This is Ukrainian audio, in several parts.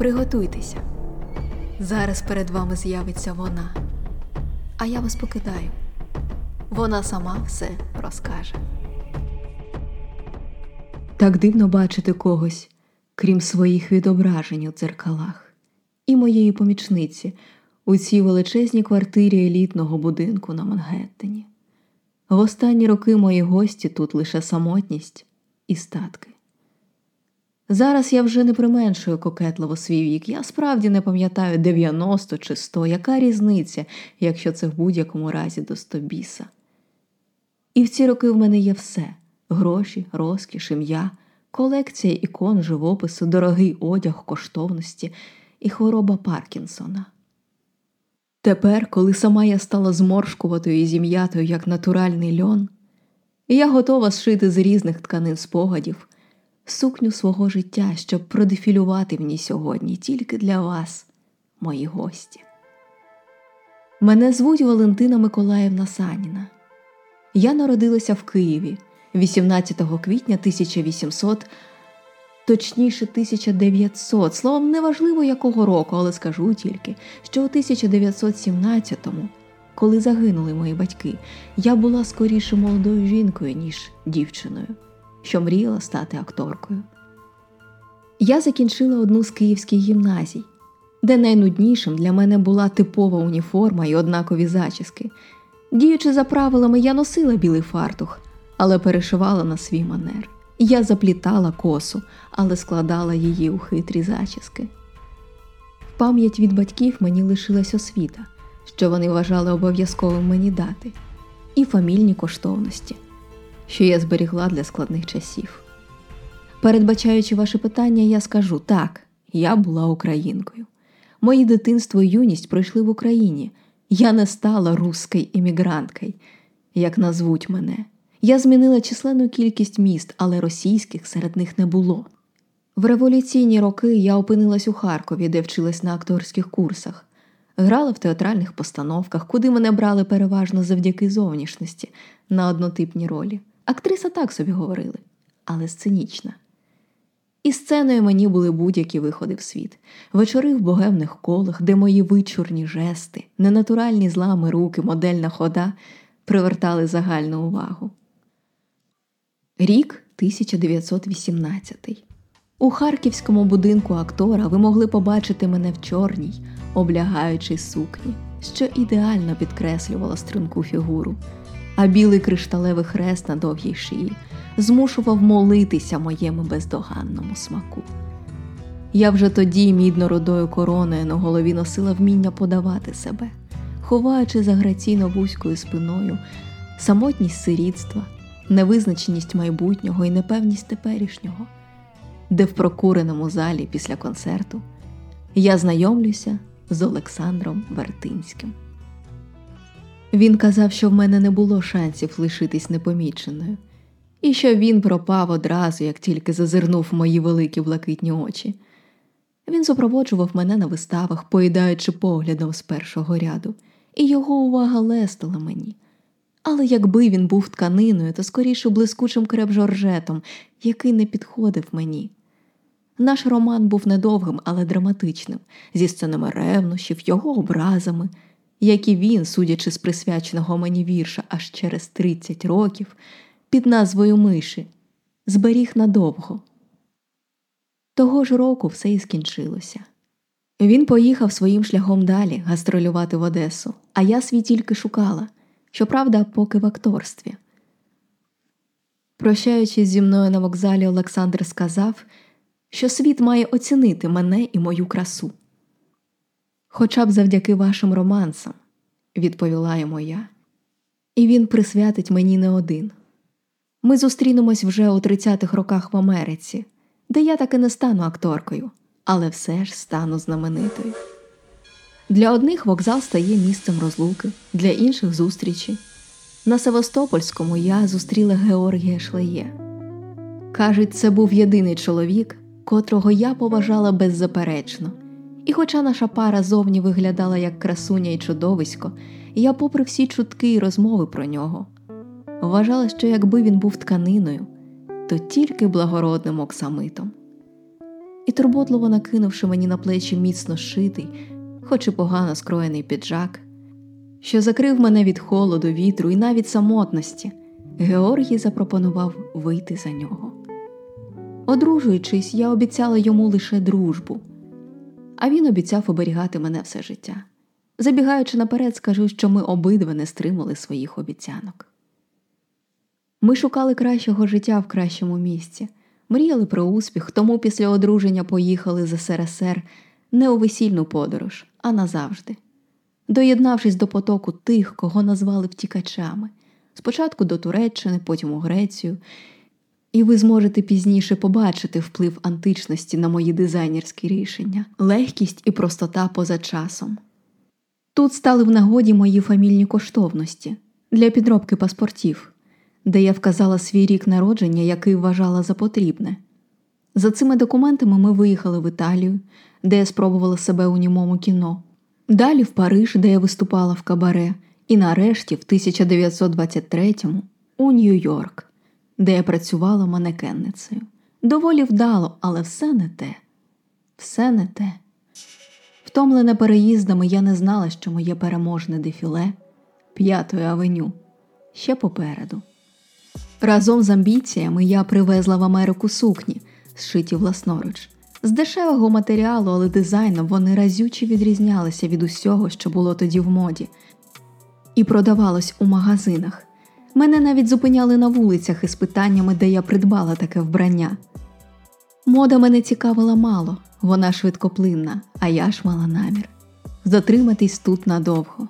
Приготуйтеся. Зараз перед вами з'явиться вона, а я вас покидаю. Вона сама все розкаже. Так дивно бачити когось, крім своїх відображень у дзеркалах, і моєї помічниці у цій величезній квартирі елітного будинку на Мангеттені. В останні роки мої гості тут лише самотність і статки. Зараз я вже не применшую кокетливо свій вік. Я справді не пам'ятаю 90 чи 100, яка різниця, якщо це в будь-якому разі до 100 біса. І в ці роки в мене є все гроші, розкіш, ім'я, колекція ікон, живопису, дорогий одяг, коштовності і хвороба Паркінсона. Тепер, коли сама я стала зморшкуватою і зім'ятою як натуральний льон, я готова зшити з різних тканин спогадів сукню свого життя, щоб продефілювати в ній сьогодні тільки для вас, мої гості. Мене звуть Валентина Миколаївна Саніна. Я народилася в Києві 18 квітня 1800, точніше 1900, словом, неважливо якого року, але скажу тільки, що у 1917-му, коли загинули мої батьки, я була скоріше молодою жінкою, ніж дівчиною що мріяла стати акторкою. Я закінчила одну з київських гімназій, де найнуднішим для мене була типова уніформа і однакові зачіски. Діючи за правилами, я носила білий фартух, але перешивала на свій манер. Я заплітала косу, але складала її у хитрі зачіски. В Пам'ять від батьків мені лишилась освіта, що вони вважали обов'язковим мені дати, і фамільні коштовності що я зберігла для складних часів. Передбачаючи ваше питання, я скажу так, я була українкою. Мої дитинство і юність пройшли в Україні. Я не стала русською іммігранткою, як назвуть мене. Я змінила численну кількість міст, але російських серед них не було. В революційні роки я опинилась у Харкові, де вчилась на акторських курсах, грала в театральних постановках, куди мене брали переважно завдяки зовнішності на однотипні ролі. Актриса так собі говорили, але сценічна. І сценою мені були будь-які виходи в світ, вечори в богемних колах, де мої вичурні жести, ненатуральні злами руки, модельна хода привертали загальну увагу. Рік 1918. У харківському будинку актора ви могли побачити мене в чорній, облягаючій сукні, що ідеально підкреслювала струнку фігуру а білий кришталевий хрест на довгій шиї змушував молитися моєму бездоганному смаку. Я вже тоді мідно родою короною на голові носила вміння подавати себе, ховаючи за граційно вузькою спиною самотність сирітства, невизначеність майбутнього і непевність теперішнього, де в прокуреному залі після концерту я знайомлюся з Олександром Вертинським. Він казав, що в мене не було шансів лишитись непоміченою, і що він пропав одразу, як тільки зазирнув мої великі блакитні очі. Він супроводжував мене на виставах, поїдаючи поглядом з першого ряду, і його увага лестила мені. Але якби він був тканиною, то скоріше блискучим креп-жоржетом, який не підходив мені. Наш роман був недовгим, але драматичним, зі сценами ревнощів, його образами як і він, судячи з присвяченого мені вірша аж через 30 років, під назвою Миші, зберіг надовго. Того ж року все і скінчилося. Він поїхав своїм шляхом далі гастролювати в Одесу, а я свій тільки шукала, щоправда, поки в акторстві. Прощаючись зі мною на вокзалі, Олександр сказав, що світ має оцінити мене і мою красу. Хоча б завдяки вашим романсам, відповіла йому я, і він присвятить мені не один. Ми зустрінемось вже у 30-х роках в Америці, де я таки не стану акторкою, але все ж стану знаменитою. Для одних вокзал стає місцем розлуки, для інших зустрічі. На Севастопольському я зустріла Георгія Шлеє. Кажуть, це був єдиний чоловік, котрого я поважала беззаперечно. І, хоча наша пара зовні виглядала як красуня і чудовисько, я, попри всі чутки й розмови про нього, вважала, що якби він був тканиною, то тільки благородним оксамитом. і турботливо накинувши мені на плечі міцно шитий, хоч і погано скроєний піджак, що закрив мене від холоду, вітру і навіть самотності, Георгій запропонував вийти за нього. Одружуючись, я обіцяла йому лише дружбу, а він обіцяв оберігати мене все життя. Забігаючи наперед, скажу, що ми обидва не стримали своїх обіцянок. Ми шукали кращого життя в кращому місці, мріяли про успіх, тому після одруження поїхали з СРСР не у весільну подорож, а назавжди, доєднавшись до потоку тих, кого назвали втікачами, спочатку до Туреччини, потім у Грецію, і ви зможете пізніше побачити вплив античності на мої дизайнерські рішення, легкість і простота поза часом. Тут стали в нагоді мої фамільні коштовності для підробки паспортів, де я вказала свій рік народження, який вважала за потрібне. За цими документами ми виїхали в Італію, де я спробувала себе у німому кіно, далі в Париж, де я виступала в кабаре, і нарешті, в 1923-му, у Нью-Йорк, де я працювала манекенницею. Доволі вдало, але все не те, все не те. Втомлене переїздами, я не знала, що моє переможне дефіле п'ятої авеню ще попереду. Разом з амбіціями я привезла в Америку сукні, зшиті власноруч. З дешевого матеріалу, але дизайном вони разюче відрізнялися від усього, що було тоді в моді, і продавалось у магазинах. Мене навіть зупиняли на вулицях із питаннями, де я придбала таке вбрання. Мода мене цікавила мало, вона швидкоплинна, а я ж мала намір затриматись тут надовго.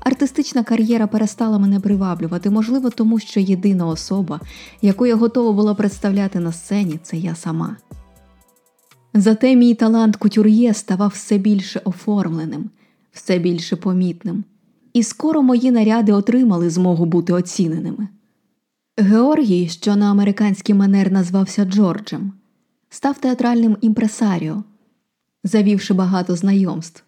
Артистична кар'єра перестала мене приваблювати, можливо, тому що єдина особа, яку я готова була представляти на сцені, це я сама. Зате мій талант кутюр'є ставав все більше оформленим, все більше помітним, і скоро мої наряди отримали змогу бути оціненими. Георгій, що на американський манер назвався Джорджем, став театральним імпресаріо, завівши багато знайомств,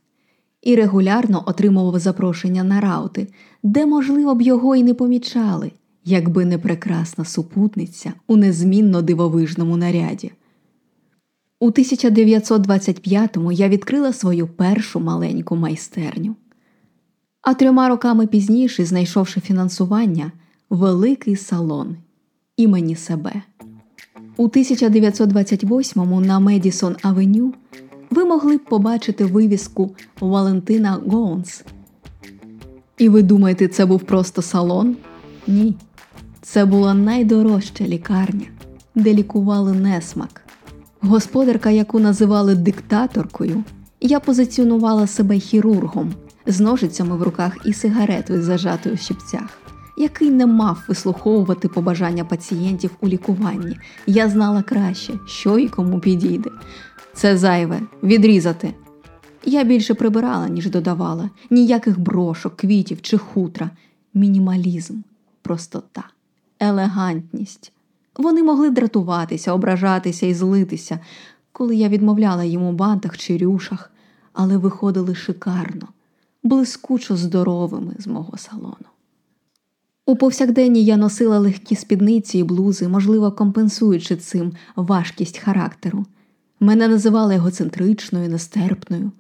і регулярно отримував запрошення на раути, де, можливо, б його і не помічали, якби не прекрасна супутниця у незмінно дивовижному наряді. У 1925-му я відкрила свою першу маленьку майстерню. А трьома роками пізніше, знайшовши фінансування, великий салон імені себе. У 1928-му на Медісон Авеню ви могли б побачити вивіску Валентина Гоунс. І ви думаєте, це був просто салон? Ні. Це була найдорожча лікарня, де лікували несмак. Господарка, яку називали диктаторкою, я позиціонувала себе хірургом з ножицями в руках і сигаретою зажатою в щипцях, який не мав вислуховувати побажання пацієнтів у лікуванні. Я знала краще, що і кому підійде. Це зайве, відрізати. Я більше прибирала, ніж додавала, ніяких брошок, квітів чи хутра, мінімалізм, простота, елегантність. Вони могли дратуватися, ображатися і злитися, коли я відмовляла їм у бантах чи рюшах, але виходили шикарно, блискучо здоровими з мого салону. У повсякденні я носила легкі спідниці і блузи, можливо, компенсуючи цим важкість характеру. Мене називали егоцентричною, нестерпною,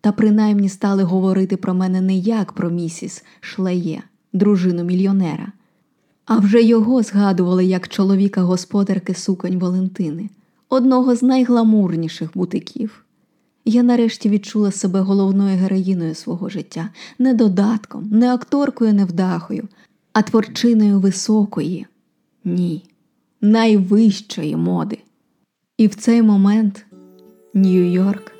та принаймні стали говорити про мене не як про місіс Шлеє, дружину мільйонера, а вже його згадували як чоловіка господарки суконь Валентини, одного з найгламурніших бутиків. Я нарешті відчула себе головною героїною свого життя, не додатком, не акторкою невдахою, а творчиною високої, ні, найвищої моди. І в цей момент Нью-Йорк,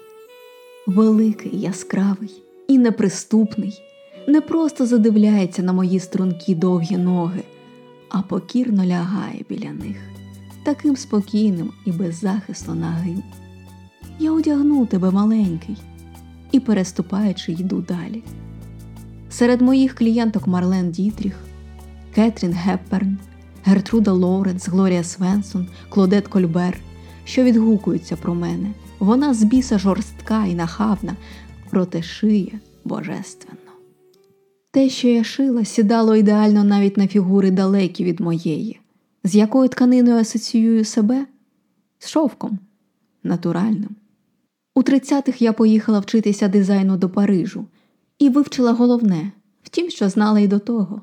великий, яскравий і неприступний, не просто задивляється на мої стрункі довгі ноги, а покірно лягає біля них, таким спокійним і беззахисно нагим. Я одягну тебе маленький і, переступаючи, йду далі. Серед моїх клієнток Марлен Дітріх, Кетрін Гепберн, Гертруда Лоуренс, Глорія Свенсон, Клодет Кольбер що відгукуються про мене. Вона з біса жорстка і нахабна, проте шиє божественно. Те, що я шила, сідало ідеально навіть на фігури далекі від моєї, з якою тканиною асоціюю себе? З шовком. натуральним. У 30-х я поїхала вчитися дизайну до Парижу і вивчила головне, втім, що знала й до того.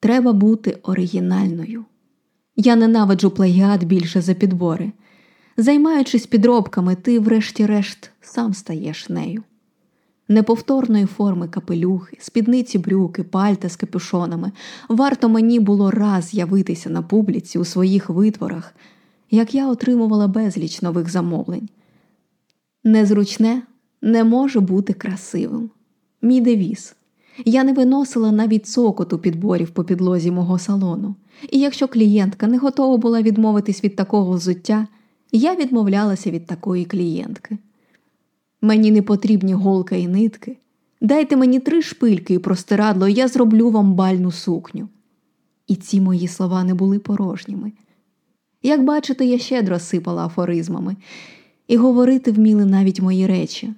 Треба бути оригінальною. Я ненавиджу плагіат більше за підбори. Займаючись підробками, ти, врешті-решт, сам стаєш нею. Неповторної форми капелюхи, спідниці брюки, пальта з капюшонами. Варто мені було раз з'явитися на публіці у своїх витворах, як я отримувала безліч нових замовлень. Незручне не може бути красивим. Мій девіз. Я не виносила навіть цокоту підборів по підлозі мого салону, і якщо клієнтка не готова була відмовитись від такого взуття, я відмовлялася від такої клієнтки. Мені не потрібні голка і нитки. Дайте мені три шпильки і простирадло, і я зроблю вам бальну сукню. І ці мої слова не були порожніми. Як бачите, я щедро сипала афоризмами, і говорити вміли навіть мої речі.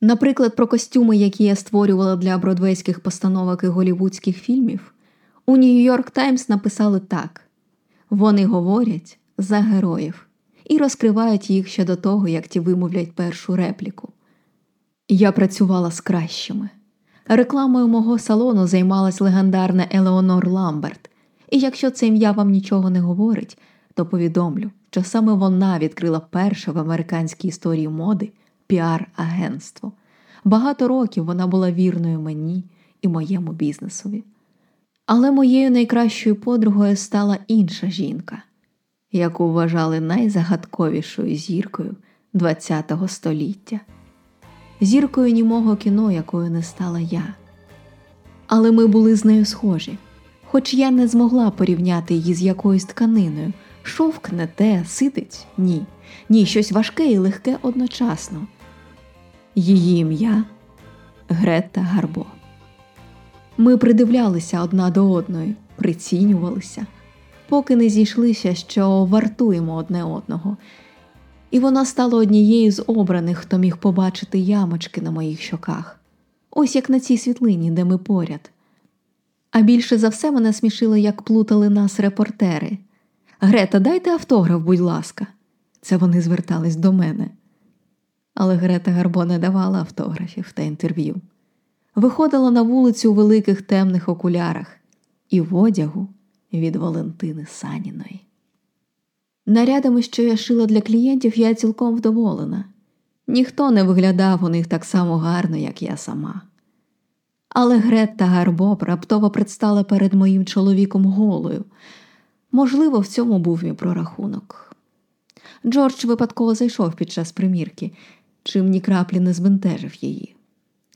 Наприклад, про костюми, які я створювала для бродвейських постановок і голівудських фільмів, у Нью-Йорк Таймс написали так: вони говорять за героїв і розкривають їх ще до того, як ті вимовлять першу репліку. Я працювала з кращими. Рекламою мого салону займалась легендарна Елеонор Ламберт, і якщо це ім'я вам нічого не говорить, то повідомлю, що саме вона відкрила перше в американській історії моди піар-агентство. Багато років вона була вірною мені і моєму бізнесові. Але моєю найкращою подругою стала інша жінка, яку вважали найзагадковішою зіркою ХХ століття, зіркою німого кіно, якою не стала я. Але ми були з нею схожі, хоч я не змогла порівняти її з якоюсь тканиною. Шовк не те, сидить ні, ні, щось важке і легке одночасно. Її ім'я Грета Гарбо. Ми придивлялися одна до одної, прицінювалися, поки не зійшлися, що вартуємо одне одного, і вона стала однією з обраних, хто міг побачити ямочки на моїх щоках, ось як на цій світлині, де ми поряд. А більше за все мене смішило, як плутали нас репортери. Грета, дайте автограф, будь ласка. Це вони звертались до мене. Але Грета Гарбо не давала автографів та інтерв'ю. Виходила на вулицю у великих темних окулярах і в одягу від Валентини Саніної. Нарядами, що я шила для клієнтів, я цілком вдоволена. Ніхто не виглядав у них так само гарно, як я сама. Але Гретта Гарбо раптово предстала перед моїм чоловіком голою. Можливо, в цьому був мій прорахунок. Джордж випадково зайшов під час примірки, чим ні краплі не збентежив її.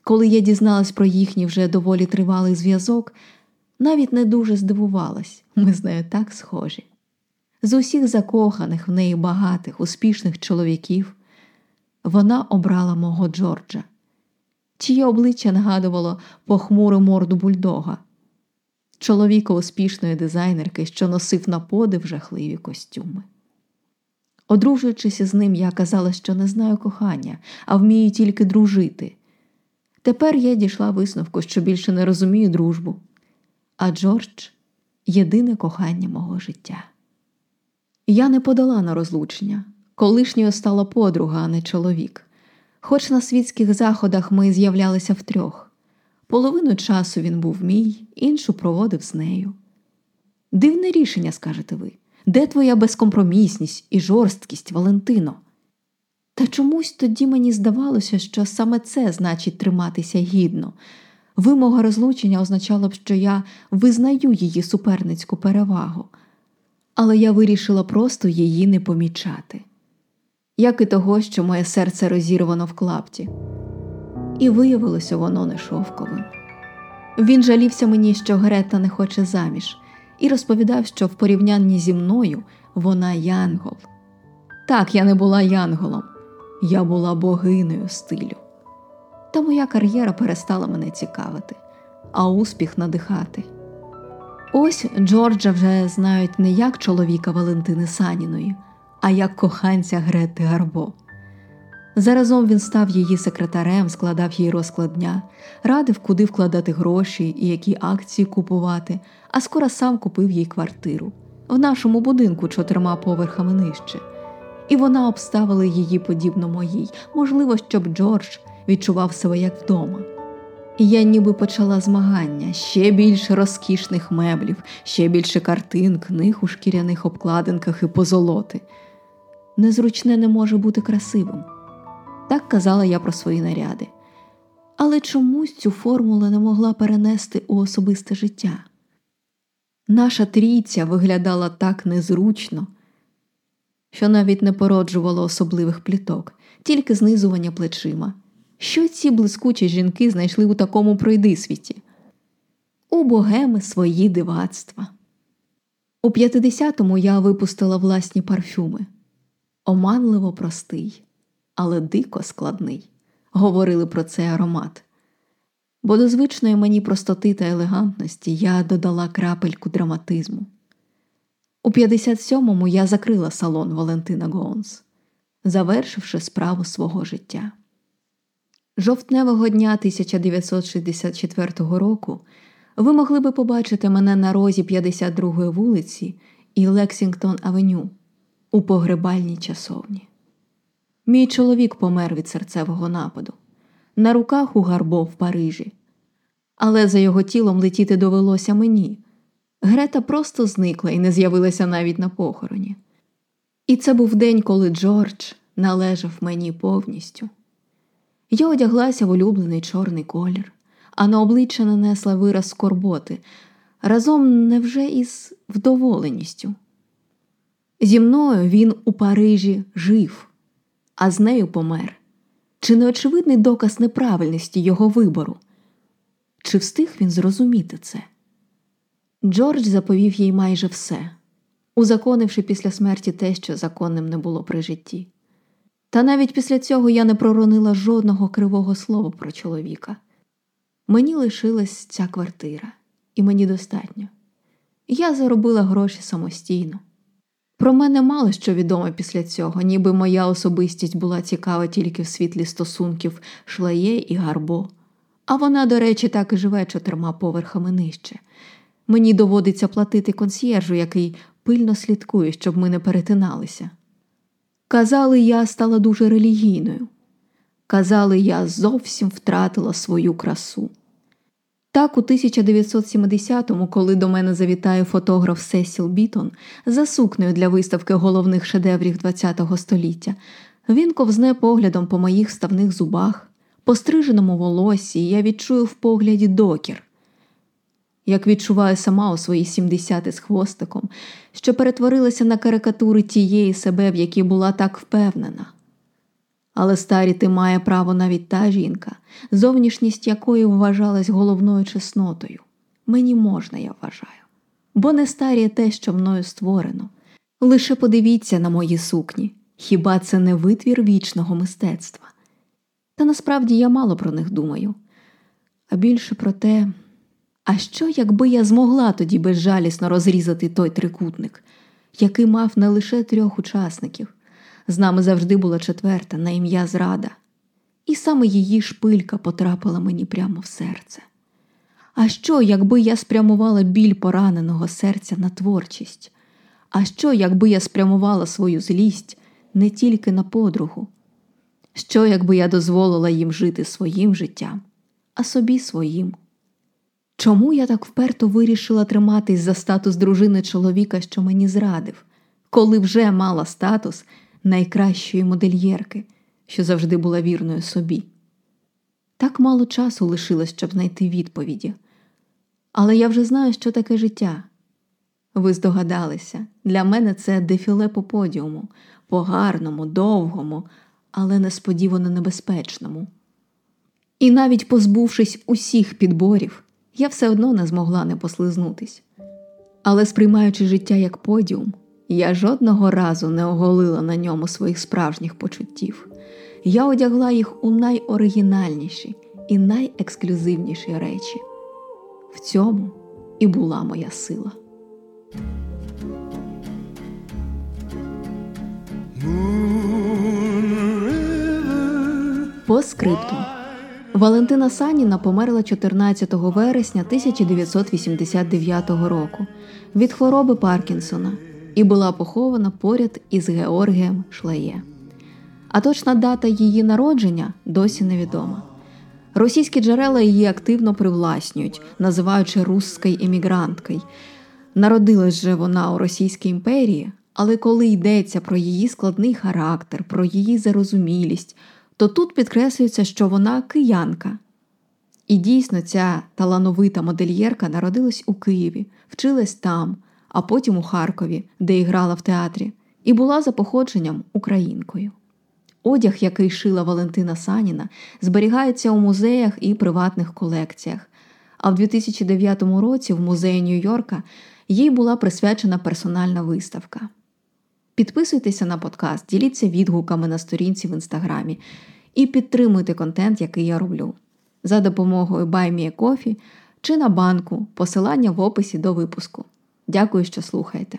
Коли я дізналась про їхній вже доволі тривалий зв'язок, навіть не дуже здивувалась, ми з нею так схожі. З усіх закоханих в неї багатих, успішних чоловіків, вона обрала мого Джорджа, чиє обличчя нагадувало похмуру морду бульдога, чоловіка успішної дизайнерки, що носив на подив жахливі костюми. Одружуючись із ним, я казала, що не знаю кохання, а вмію тільки дружити. Тепер я дійшла висновку, що більше не розумію дружбу, а Джордж єдине кохання мого життя. Я не подала на розлучення, колишньою стала подруга, а не чоловік. Хоч на світських заходах ми з'являлися втрьох. Половину часу він був мій, іншу проводив з нею. Дивне рішення, скажете ви. Де твоя безкомпромісність і жорсткість, Валентино? Та чомусь тоді мені здавалося, що саме це значить триматися гідно. Вимога розлучення означала б, що я визнаю її суперницьку перевагу, але я вирішила просто її не помічати, як і того, що моє серце розірвано в клапті. І виявилося воно не шовковим. Він жалівся мені, що Грета не хоче заміж і розповідав, що в порівнянні зі мною вона янгол. Так, я не була янголом, я була богинею стилю. Та моя кар'єра перестала мене цікавити, а успіх надихати. Ось Джорджа вже знають не як чоловіка Валентини Саніної, а як коханця Грети Гарбо. Заразом він став її секретарем, складав їй розклад дня, радив, куди вкладати гроші і які акції купувати, а скоро сам купив їй квартиру в нашому будинку чотирма поверхами нижче. і вона обставила її подібно моїй, можливо, щоб Джордж відчував себе як вдома. І я ніби почала змагання ще більше розкішних меблів, ще більше картин, книг у шкіряних обкладинках і позолоти. Незручне не може бути красивим. Так казала я про свої наряди. Але чомусь цю формулу не могла перенести у особисте життя. Наша трійця виглядала так незручно, що навіть не породжувало особливих пліток, тільки знизування плечима. Що ці блискучі жінки знайшли у такому пройдисвіті? У богеми свої дивацтва. У 50-му я випустила власні парфюми. Оманливо простий, але дико складний. Говорили про цей аромат. Бо до звичної мені простоти та елегантності я додала крапельку драматизму. У 57-му я закрила салон Валентина Гоунс, завершивши справу свого життя. Жовтневого дня 1964 року ви могли би побачити мене на розі 52-ї вулиці і Лексінгтон Авеню у погребальній часовні. Мій чоловік помер від серцевого нападу, на руках у Гарбо в Парижі. Але за його тілом летіти довелося мені. Грета просто зникла і не з'явилася навіть на похороні. І це був день, коли Джордж належав мені повністю. Я одяглася в улюблений чорний колір, а на обличчя нанесла вираз скорботи, разом невже із вдоволеністю. Зі мною він у Парижі жив, а з нею помер. Чи не очевидний доказ неправильності його вибору? Чи встиг він зрозуміти це? Джордж заповів їй майже все, узаконивши після смерті те, що законним не було при житті. Та навіть після цього я не проронила жодного кривого слова про чоловіка. Мені лишилась ця квартира, і мені достатньо. Я заробила гроші самостійно. Про мене мало що відомо після цього, ніби моя особистість була цікава тільки в світлі стосунків шлеє і гарбо. А вона, до речі, так і живе чотирма поверхами нижче. Мені доводиться платити консьєржу, який пильно слідкує, щоб ми не перетиналися. Казали, я стала дуже релігійною. Казали, я зовсім втратила свою красу. Так, у 1970-му, коли до мене завітає фотограф Сесіл Бітон за сукнею для виставки головних шедеврів ХХ століття, він ковзне поглядом по моїх ставних зубах, постриженому волосі, я відчую в погляді докір. Як відчуваю сама у свої 70 з хвостиком, що перетворилася на карикатури тієї себе, в якій була так впевнена. Але старіти має право навіть та жінка, зовнішність якої вважалась головною чеснотою. Мені можна, я вважаю, бо не старіє те, що мною створено. Лише подивіться на мої сукні, хіба це не витвір вічного мистецтва? Та насправді я мало про них думаю, а більше про те, а що, якби я змогла тоді безжалісно розрізати той трикутник, який мав не лише трьох учасників. З нами завжди була четверта на ім'я Зрада, і саме її шпилька потрапила мені прямо в серце. А що, якби я спрямувала біль пораненого серця на творчість? А що, якби я спрямувала свою злість не тільки на подругу? Що, якби я дозволила їм жити своїм життям, а собі своїм? Чому я так вперто вирішила триматись за статус дружини чоловіка, що мені зрадив, коли вже мала статус найкращої модельєрки, що завжди була вірною собі? Так мало часу лишилось, щоб знайти відповіді. Але я вже знаю, що таке життя. Ви здогадалися, для мене це дефіле по подіуму, по гарному, довгому, але несподівано небезпечному. І навіть позбувшись усіх підборів, я все одно не змогла не послизнутись. Але, сприймаючи життя як подіум, я жодного разу не оголила на ньому своїх справжніх почуттів. Я одягла їх у найоригінальніші і найексклюзивніші речі. В цьому і була моя сила. По скрипту. Валентина Саніна померла 14 вересня 1989 року від хвороби Паркінсона. І була похована поряд із Георгієм Шлеє. А точна дата її народження досі невідома. Російські джерела її активно привласнюють, називаючи русською емігранткою. Народилась же вона у Російській імперії, але коли йдеться про її складний характер, про її зарозумілість, то тут підкреслюється, що вона киянка. І дійсно ця талановита модельєрка народилась у Києві, вчилась там, а потім у Харкові, де і грала в театрі, і була за походженням українкою. Одяг, який шила Валентина Саніна, зберігається у музеях і приватних колекціях. А в 2009 році в музеї Нью-Йорка їй була присвячена персональна виставка. Підписуйтеся на подкаст, діліться відгуками на сторінці в інстаграмі і підтримуйте контент, який я роблю, за допомогою BuyMeACoffee чи на банку, посилання в описі до випуску. Дякую, що слухаєте.